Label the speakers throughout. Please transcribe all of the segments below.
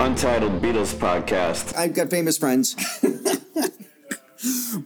Speaker 1: Untitled Beatles podcast.
Speaker 2: I've got famous friends.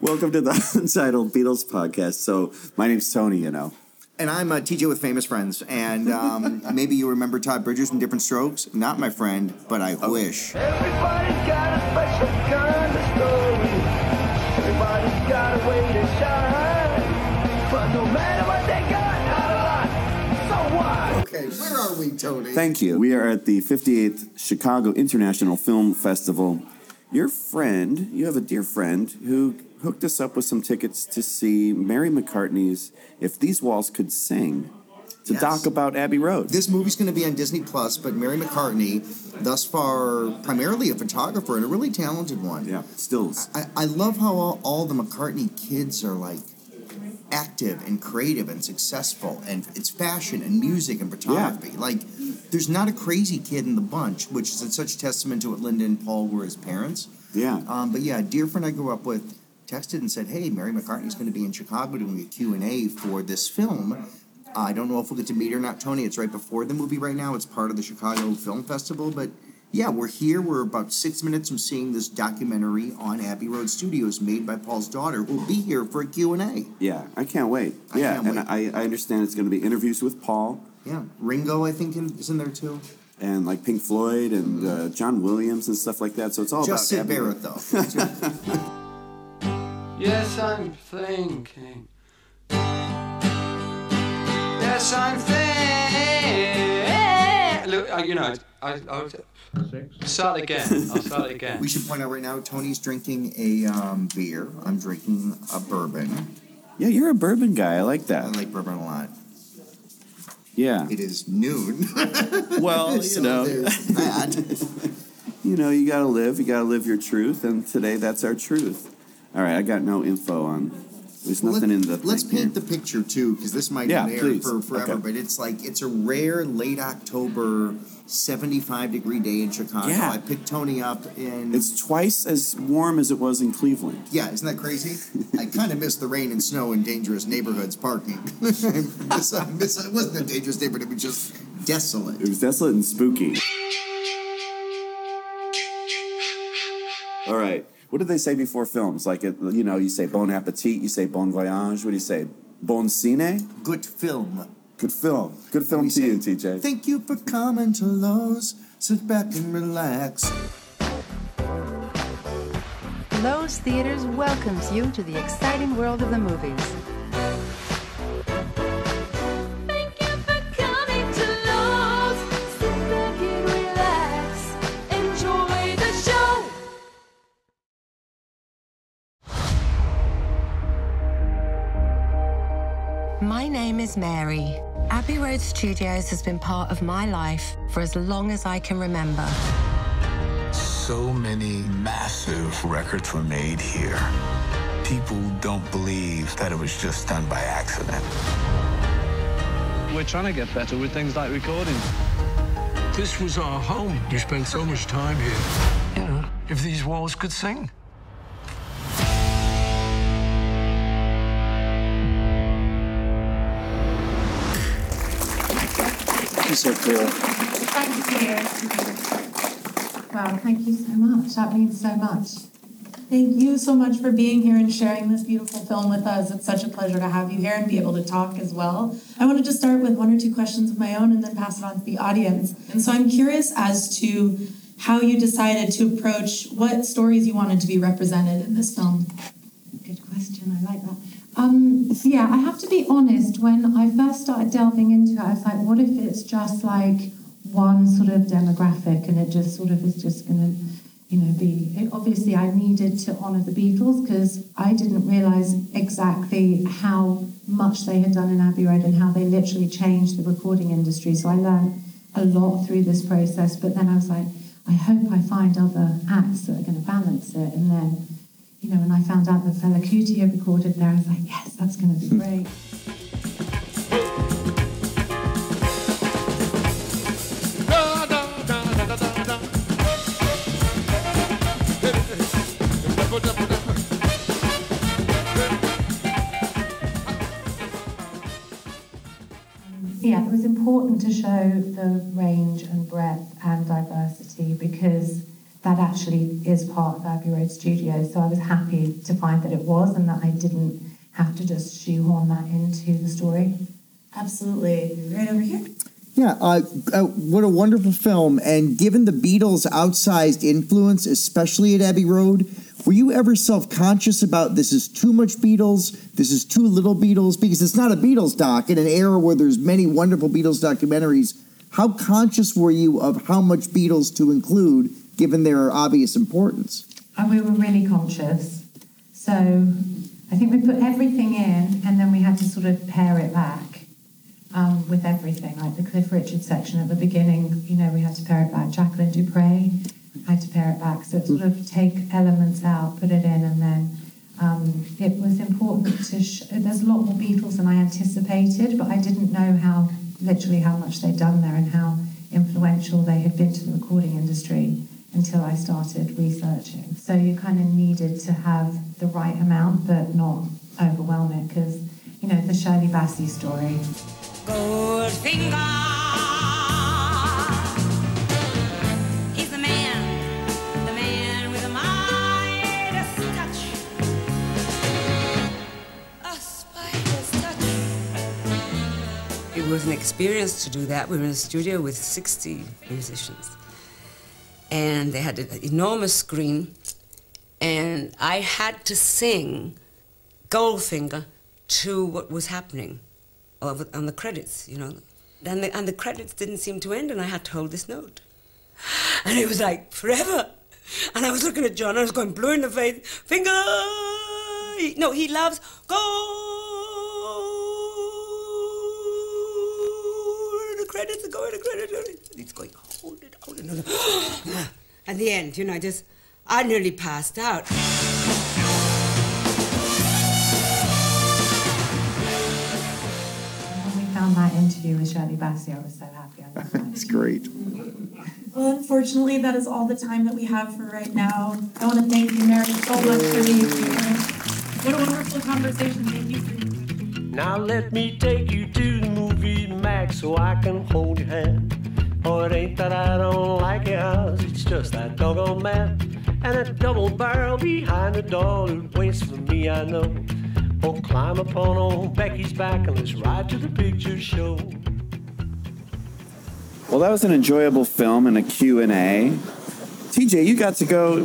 Speaker 3: Welcome to the Untitled Beatles podcast. So, my name's Tony, you know.
Speaker 2: And I'm a TJ with famous friends. And um, maybe you remember Todd Bridges from Diff'rent Strokes. Not my friend, but I wish.
Speaker 4: Everybody's got a special kind of story. Everybody's got a way to shine.
Speaker 2: Okay, where are we, Tony?
Speaker 3: Thank you. We are at the 58th Chicago International Film Festival. Your friend, you have a dear friend who hooked us up with some tickets to see Mary McCartney's If These Walls Could Sing to
Speaker 2: Yes.
Speaker 3: talk about Abbey Road.
Speaker 2: This movie's going to be on Disney Plus, but Mary McCartney, thus far, primarily a photographer and a really talented one.
Speaker 3: yeah, stills.
Speaker 2: I, I love how all, all the McCartney kids are like active and creative and successful, and it's fashion and music and photography. Like, there's not a crazy kid in the bunch, which is such a testament to what Linda and Paul were as parents.
Speaker 3: Yeah.
Speaker 2: Um, but yeah, a dear friend I grew up with texted and said, "Hey, Mary McCartney's going to be in Chicago doing a Q and A for this film." I don't know if we'll get to meet her or not, Tony. It's right before the movie right now. It's part of the Chicago Film Festival, but yeah, we're here. We're about six minutes from seeing this documentary on Abbey Road Studios, made by Paul's daughter, We'll be here for a Q and A.
Speaker 3: Yeah, I can't wait.
Speaker 2: I
Speaker 3: yeah,
Speaker 2: can't
Speaker 3: and
Speaker 2: wait.
Speaker 3: I, I understand it's going to be interviews with Paul
Speaker 2: Yeah, Ringo, I think, in- is in there too.
Speaker 3: and like Pink Floyd and uh, John Williams and stuff like that. So it's all
Speaker 2: Just
Speaker 3: about
Speaker 2: Syd
Speaker 3: Abbey Road.
Speaker 2: Barrett, though.
Speaker 5: Yes, I'm thinking. Yes, I'm thinking. Look, you know, I, I'll start again. I'll start again.
Speaker 2: we should point out right now, Tony's drinking a um, beer. I'm drinking a bourbon.
Speaker 3: Yeah, you're a bourbon guy. I like that.
Speaker 2: I
Speaker 3: that.
Speaker 2: like bourbon a lot.
Speaker 3: Yeah.
Speaker 2: It is noon.
Speaker 3: Well, you
Speaker 2: So
Speaker 3: know,
Speaker 2: there's that.
Speaker 3: you know, you got to live. You got to live your truth, and today that's our truth. All right, I got no info on. There's nothing in the.
Speaker 2: Let's
Speaker 3: thing
Speaker 2: paint the picture too, because this might
Speaker 3: Yeah,
Speaker 2: air
Speaker 3: please.
Speaker 2: for forever.
Speaker 3: Okay.
Speaker 2: But it's like it's a rare late October, seventy-five degree day in Chicago.
Speaker 3: Yeah.
Speaker 2: I picked Tony up in.
Speaker 3: It's twice as warm as it was in Cleveland.
Speaker 2: yeah, isn't that crazy? I kind of miss the rain and snow in dangerous neighborhoods parking. I miss, I miss, it wasn't a dangerous neighborhood; it was just desolate.
Speaker 3: It was desolate and spooky. All right. What did they say before films? Like, it, you know, you say bon appetit, you say bon voyage. What do you say? Bon cine?
Speaker 2: Good film.
Speaker 3: Good film. Good film
Speaker 2: We
Speaker 3: to you, TJ.
Speaker 2: Thank you for coming to Lowe's. Sit back and relax.
Speaker 6: Lowe's Theaters welcomes you to the exciting world of the movies. Is Mary. Abbey Road Studios has been part of my life for as long as I can remember.
Speaker 7: So many massive records were made here. People don't believe that it was just done by accident.
Speaker 8: We're trying to get better with things like recording.
Speaker 9: This was our home. You spent so much time here. You know, if these walls could sing.
Speaker 3: You're so cool.
Speaker 10: Thank you. Wow, thank you so much. That means so much. Thank you so much for being here and sharing this beautiful film with us. It's such a pleasure to have you here and be able to talk as well. I wanted to start with one or two questions of my own and then pass it on to the audience. And so I'm curious as to how you decided to approach what stories you wanted to be represented in this film.
Speaker 11: Good question. I like that. Um, yeah, I have to be honest. When I first started delving into it, I was like, what if it's just like one sort of demographic, and it just sort of is just going to, you know, be. It, obviously, I needed to honor the Beatles because I didn't realize exactly how much they had done in Abbey Road and how they literally changed the recording industry. So I learned a lot through this process. But then I was like, I hope I find other acts that are going to balance it, and then you know, when I found out that Fela Kuti had recorded there, I was like, yes, that's going to be hmm. great. yeah, it was important to show the range and breadth and diversity because that actually is part of Abbey Road Studios. So I was happy to find that it was and that I didn't have to just shoehorn that into the story.
Speaker 10: Absolutely. Right over here.
Speaker 2: Yeah, uh, uh, what a wonderful film. And given the Beatles' outsized influence, especially at Abbey Road, were you ever self conscious about this is too much Beatles, this is too little Beatles? Because it's not a Beatles doc in an era where there's many wonderful Beatles documentaries. How conscious were you of how much Beatles to include, given their obvious importance?
Speaker 11: And we were really conscious. So I think we put everything in and then we had to sort of pare it back um, with everything. Like the Cliff Richard section at the beginning, you know, we had to pare it back. Jacqueline du Pré, had to pare it back. So it sort of take elements out, put it in, and then um, it was important to. Sh- there's a lot more Beatles than I anticipated, but I didn't know how literally how much they'd done there and how influential they had been to the recording industry until I started researching. So you kind of needed to have the right amount, but not overwhelm it because you know the Shirley Bassey story.
Speaker 12: Goldfinger. He's the man, the man with the Midas touch. A spider's touch.
Speaker 13: It was an experience to do that. We were in a studio with 60 musicians. And they had an enormous screen. And I had to sing Goldfinger to what was happening on the credits, you know. And the, and the credits didn't seem to end, and I had to hold this note. And it was like forever. And I was looking at John, I was going blue in the face, finger. No, he loves gold. The credits are going, the credits are going. He's going, hold it, hold it. And I was like, At the end, you know, I just, I nearly passed out.
Speaker 11: When we found that interview with Shirley Bassey, I was so happy. I loved that.
Speaker 2: It's great.
Speaker 10: Well, unfortunately, that is all the time that we have for right now. I want to thank you, Mary, so much for being here. What a wonderful conversation. Thank you.
Speaker 14: Now let me take you to the movie Max so I can hold your hand. Oh, it ain't that I don't like yours, it's just that doggone man. And a double barrel behind the door that waits for me, I know. Oh, climb upon old Becky's back and let's ride to the picture show.
Speaker 3: Well, that was an enjoyable film and a Q&A. TJ, you got to go,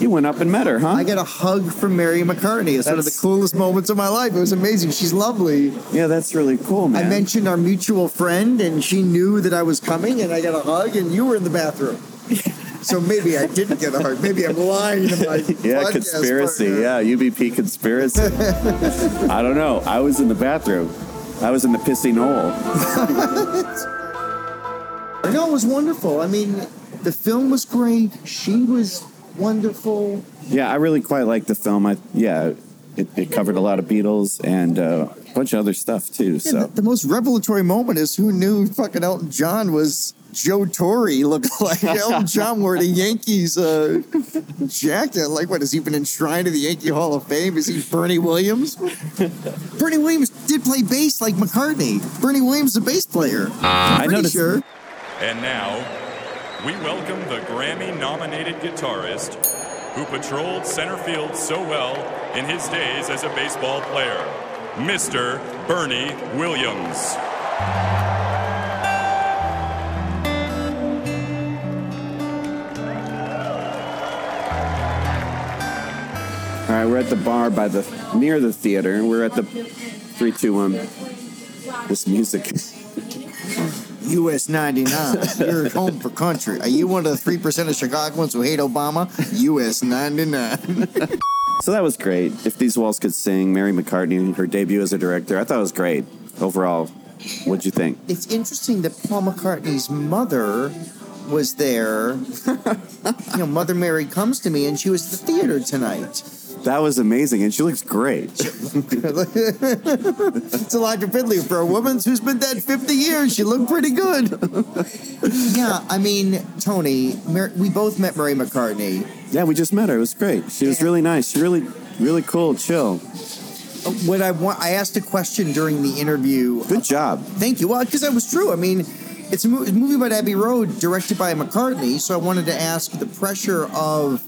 Speaker 3: you went up and met her, huh?
Speaker 2: I got a hug from Mary McCartney. It's one of the
Speaker 3: That's-
Speaker 2: coolest moments of my life. It was amazing. She's lovely.
Speaker 3: Yeah, that's really cool, man.
Speaker 2: I mentioned our mutual friend, and she knew that I was coming, and I got a hug, and you were in the bathroom. so maybe I didn't get a hug. Maybe I'm lying to my
Speaker 3: yeah,
Speaker 2: podcast
Speaker 3: conspiracy.
Speaker 2: partner.
Speaker 3: Yeah, UBP conspiracy. I don't know. I was in the bathroom. I was in the pissy knoll.
Speaker 2: No, it was wonderful. I mean, the film was great. She was wonderful.
Speaker 3: Yeah, I really quite liked the film. I yeah, it, it covered a lot of Beatles and uh, a bunch of other stuff too.
Speaker 2: Yeah,
Speaker 3: So
Speaker 2: the, the most revelatory moment is who knew fucking Elton John was Joe Torre looked like Elton John wore the Yankees uh, jacket. Like, what, has he been enshrined to the Yankee Hall of Fame? Is he Bernie Williams? Bernie Williams did play bass like McCartney. Bernie Williams is a bass player. I'm
Speaker 3: I
Speaker 2: pretty
Speaker 3: noticed-
Speaker 2: sure.
Speaker 15: And now, we welcome the Grammy nominated guitarist who patrolled center field so well in his days as a baseball player, Mr. Bernie Williams.
Speaker 3: all right, we're at the bar by the near the theater. We're at the three, two, one. This music.
Speaker 2: US 99. You're home for country. Are you one of the 3% of Chicagoans who hate Obama? US 99.
Speaker 3: So that was great. If these walls could sing, Mary McCartney, her debut as a director, I thought it was great. Overall, what'd you think?
Speaker 2: it's interesting that Paul McCartney's mother was there. you know, Mother Mary comes to me and she was at the theater tonight.
Speaker 3: That was amazing, and she looks great.
Speaker 2: it's Elijah Finley. For a woman who's been dead 50 years, she looked pretty good. yeah, I mean, Tony, Mar- we both met Mary McCartney.
Speaker 3: Yeah, we just met her. It was great. She was really nice. She really, really cool, chill.
Speaker 2: Uh, what I want, I asked a question during the interview.
Speaker 3: Good job.
Speaker 2: Thank you. Well, because that was true. I mean, it's a movie about Abbey Road, directed by McCartney. So I wanted to ask the pressure of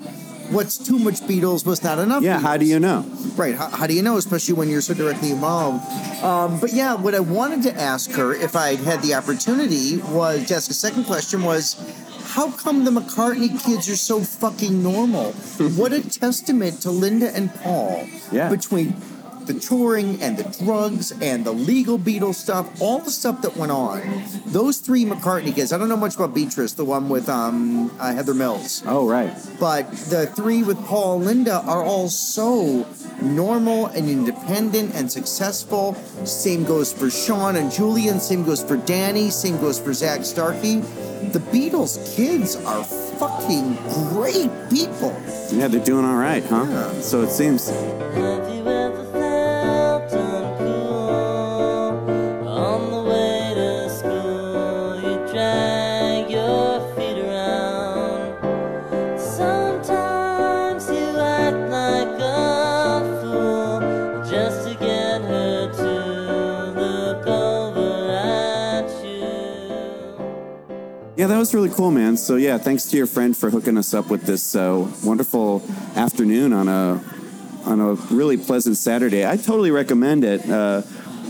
Speaker 2: what's too much Beatles, what's not enough.
Speaker 3: Yeah, how do you know?
Speaker 2: Right. How, how do you know, especially when you're so directly involved? Um, but yeah, what I wanted to ask her, if I had the opportunity, was to ask a second question was, how come the McCartney kids are so fucking normal? what a testament to Linda and Paul.
Speaker 3: Yeah.
Speaker 2: Between the touring and the drugs and the legal Beatles stuff, all the stuff that went on. Those three McCartney kids. I don't know much about Beatrice, the one with um, uh, Heather Mills.
Speaker 3: Oh, right.
Speaker 2: But the three with Paul and Linda are all so normal and independent and successful. Same goes for Sean and Julian. Same goes for Danny. Same goes for Zak Starkey. The Beatles kids are fucking great people.
Speaker 3: Yeah, they're doing all right, huh? So it seems. That was really cool, man. So yeah, thanks to your friend for hooking us up with this uh, wonderful afternoon on a on a really pleasant Saturday. I totally recommend it. Uh,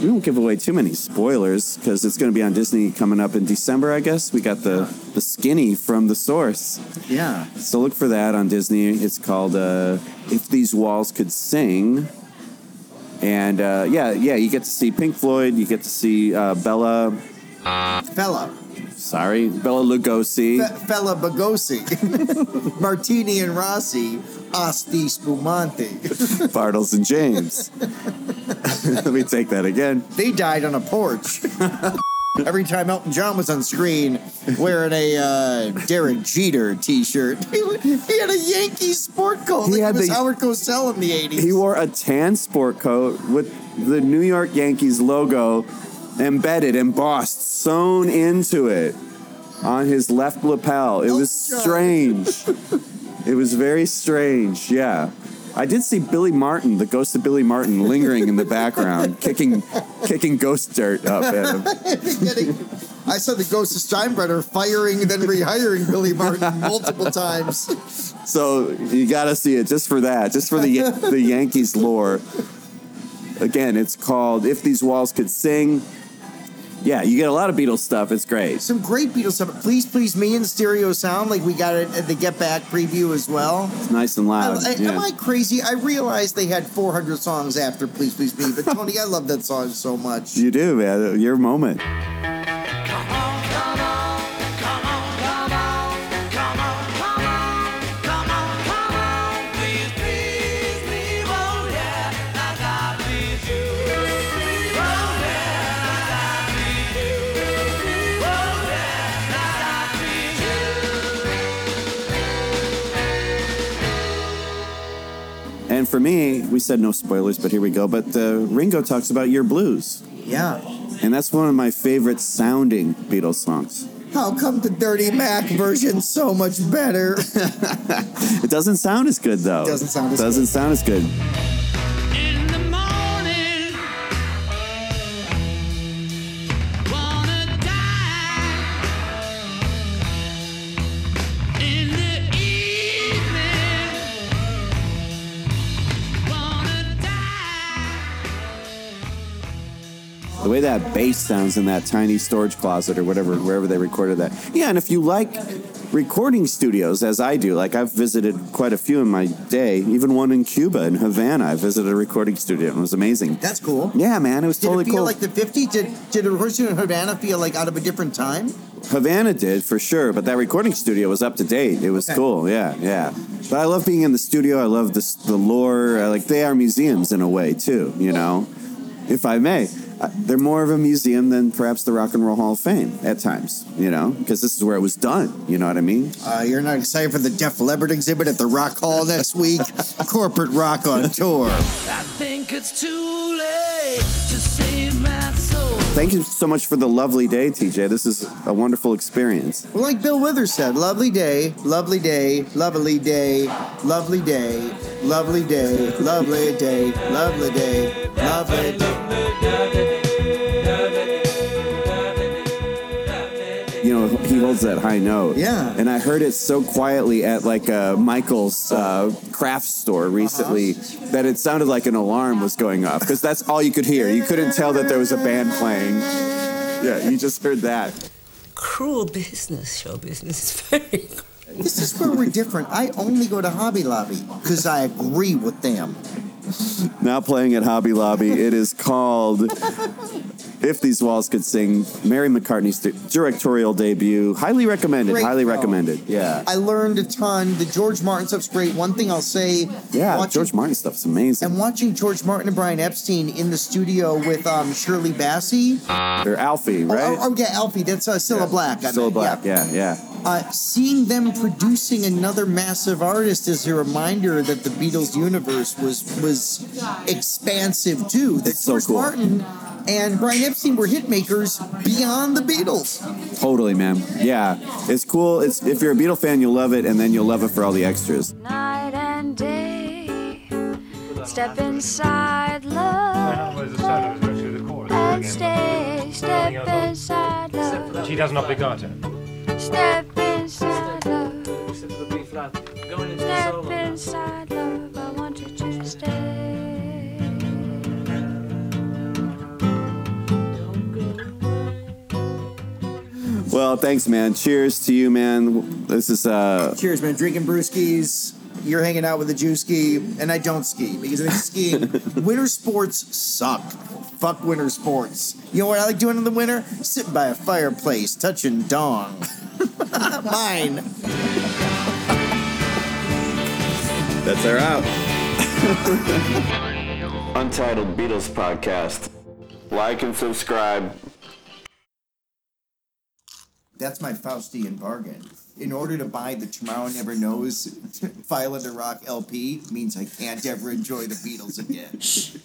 Speaker 3: we won't give away too many spoilers because it's going to be on Disney coming up in December. I guess we got the the skinny from the source.
Speaker 2: Yeah.
Speaker 3: So look for that on Disney. It's called uh, "If These Walls Could Sing." And uh, yeah, yeah, you get to see Pink Floyd. You get to see uh, Bella.
Speaker 2: Fella.
Speaker 3: Sorry, Bela Lugosi.
Speaker 2: Fe- Fella Bagosi. Martini and Rossi. Asti Spumante.
Speaker 3: Bartles and Jaymes. Let me take that again.
Speaker 2: They died on a porch. Every time Elton John was on screen wearing a uh, Derek Jeter T-shirt, he, he had a Yankees sport coat. like
Speaker 3: had
Speaker 2: he was
Speaker 3: the-
Speaker 2: Howard Cosell in the '80s.
Speaker 3: He wore a tan sport coat with the New York Yankees logo embedded, embossed, sewn into it on his left lapel. It was strange. it was very strange. Yeah. I did see Billy Martin, the ghost of Billy Martin, lingering in the background, kicking, kicking ghost dirt up at him.
Speaker 2: I saw the ghost of Steinbrenner firing then rehiring Billy Martin multiple times.
Speaker 3: So you got to see it just for that, just for the the Yankees lore. Again, it's called "If These Walls Could Sing." Yeah, you get a lot of Beatles stuff. It's great.
Speaker 2: Some great Beatles stuff. Please, please, me and stereo sound like we got it at the Get Back preview as well.
Speaker 3: It's nice and loud.
Speaker 2: I- I-
Speaker 3: yeah.
Speaker 2: Am I crazy? I realized they had 400 songs after Please, Please Me, but Tony, I love that song so much.
Speaker 3: You do, man. Your moment. For me, we said no spoilers, but here we go. But uh, Ringo talks about Yer Blues.
Speaker 2: Yeah.
Speaker 3: And that's one of my favorite sounding Beatles songs.
Speaker 2: How come the Dirty Mac version's so much better?
Speaker 3: It doesn't sound as good though.
Speaker 2: Doesn't sound as
Speaker 3: doesn't sound as good. The that bass sounds in that tiny storage closet or whatever, wherever they recorded that. Yeah, and if you like recording studios, as I do, like I've visited quite a few in my day, even one in Cuba, in Havana, I visited a recording studio and it was amazing.
Speaker 2: That's cool.
Speaker 3: Yeah, man, it was
Speaker 2: Did
Speaker 3: totally
Speaker 2: it feel
Speaker 3: cool.
Speaker 2: like the 50s? Did, did a rehearsal in Havana feel like out of a different time?
Speaker 3: Havana did for sure, but that recording studio was up to date. It was
Speaker 2: Okay.
Speaker 3: cool, yeah, yeah. But I love being in the studio. I love this, the lore. I like they are museums in a way too, you know, if I may. Uh, They're more of a museum than perhaps the Rock and Roll Hall of Fame at times, you know, because this is where it was done. You know what I mean?
Speaker 2: Uh, you're not excited for the Def Leppard exhibit at the Rock Hall next week? Corporate rock on tour.
Speaker 4: I think it's too late to save my soul.
Speaker 3: Thank you so much for the lovely day, TJ. This is a wonderful experience.
Speaker 2: Well, like Bill Withers said, lovely day, lovely day, lovely day, lovely day, lovely day, lovely day, lovely day, lovely day.
Speaker 3: You know, he holds that high note.
Speaker 2: Yeah.
Speaker 3: And I heard it so quietly at like uh, Michael's uh, craft store recently
Speaker 2: Uh-huh.
Speaker 3: that it sounded like an alarm was going off because that's all you could hear. You couldn't tell that there was a band playing. Yeah, you just heard that.
Speaker 13: Cruel business, show business is very
Speaker 2: This is where we're different. I only go to Hobby Lobby because I agree with them.
Speaker 3: Now playing at Hobby Lobby, it is called If These Walls Could Sing, Mary McCartney's directorial debut. Highly recommended.
Speaker 2: Great
Speaker 3: highly
Speaker 2: film.
Speaker 3: recommended. Yeah.
Speaker 2: I learned a ton. The George Martin stuff's great. One thing I'll say,
Speaker 3: Yeah,
Speaker 2: watching-
Speaker 3: George Martin stuff's amazing.
Speaker 2: and watching George Martin and Brian Epstein in the studio with um, Shirley Bassey.
Speaker 3: They're Alfie,
Speaker 2: Oh,
Speaker 3: right?
Speaker 2: Oh, oh, yeah, Alfie. That's uh, Cilla Black. I
Speaker 3: black. Yeah, yeah.
Speaker 2: Uh, seeing them producing another massive artist is a reminder that the Beatles universe was was expansive too. That
Speaker 3: It's so
Speaker 2: George
Speaker 3: cool.
Speaker 2: Martin and Brian Epstein were hit makers beyond the Beatles.
Speaker 3: Totally, man. Yeah, it's cool. It's if you're a Beatle fan, you'll love it, and then you'll love it for all the extras.
Speaker 16: Night and day, step inside love and stay. Step inside love.
Speaker 17: She does not legato.
Speaker 16: Step inside love. Step inside love. I want you to stay.
Speaker 3: Well, thanks, man. Cheers to you, man. This is uh,
Speaker 2: Cheers, man. Drinking brewskis. You're hanging out with a Jew ski, and I don't ski because I think skiing, winter sports suck. Fuck winter sports. You know what I like doing in the winter? Sitting by a fireplace, touching dong. Mine.
Speaker 3: That's our out.
Speaker 1: Untitled Beatles Podcast. Like and subscribe.
Speaker 2: That's my Faustian bargain. In order to buy the Tomorrow Never Knows File of the Rock LP means I can't ever enjoy the Beatles again.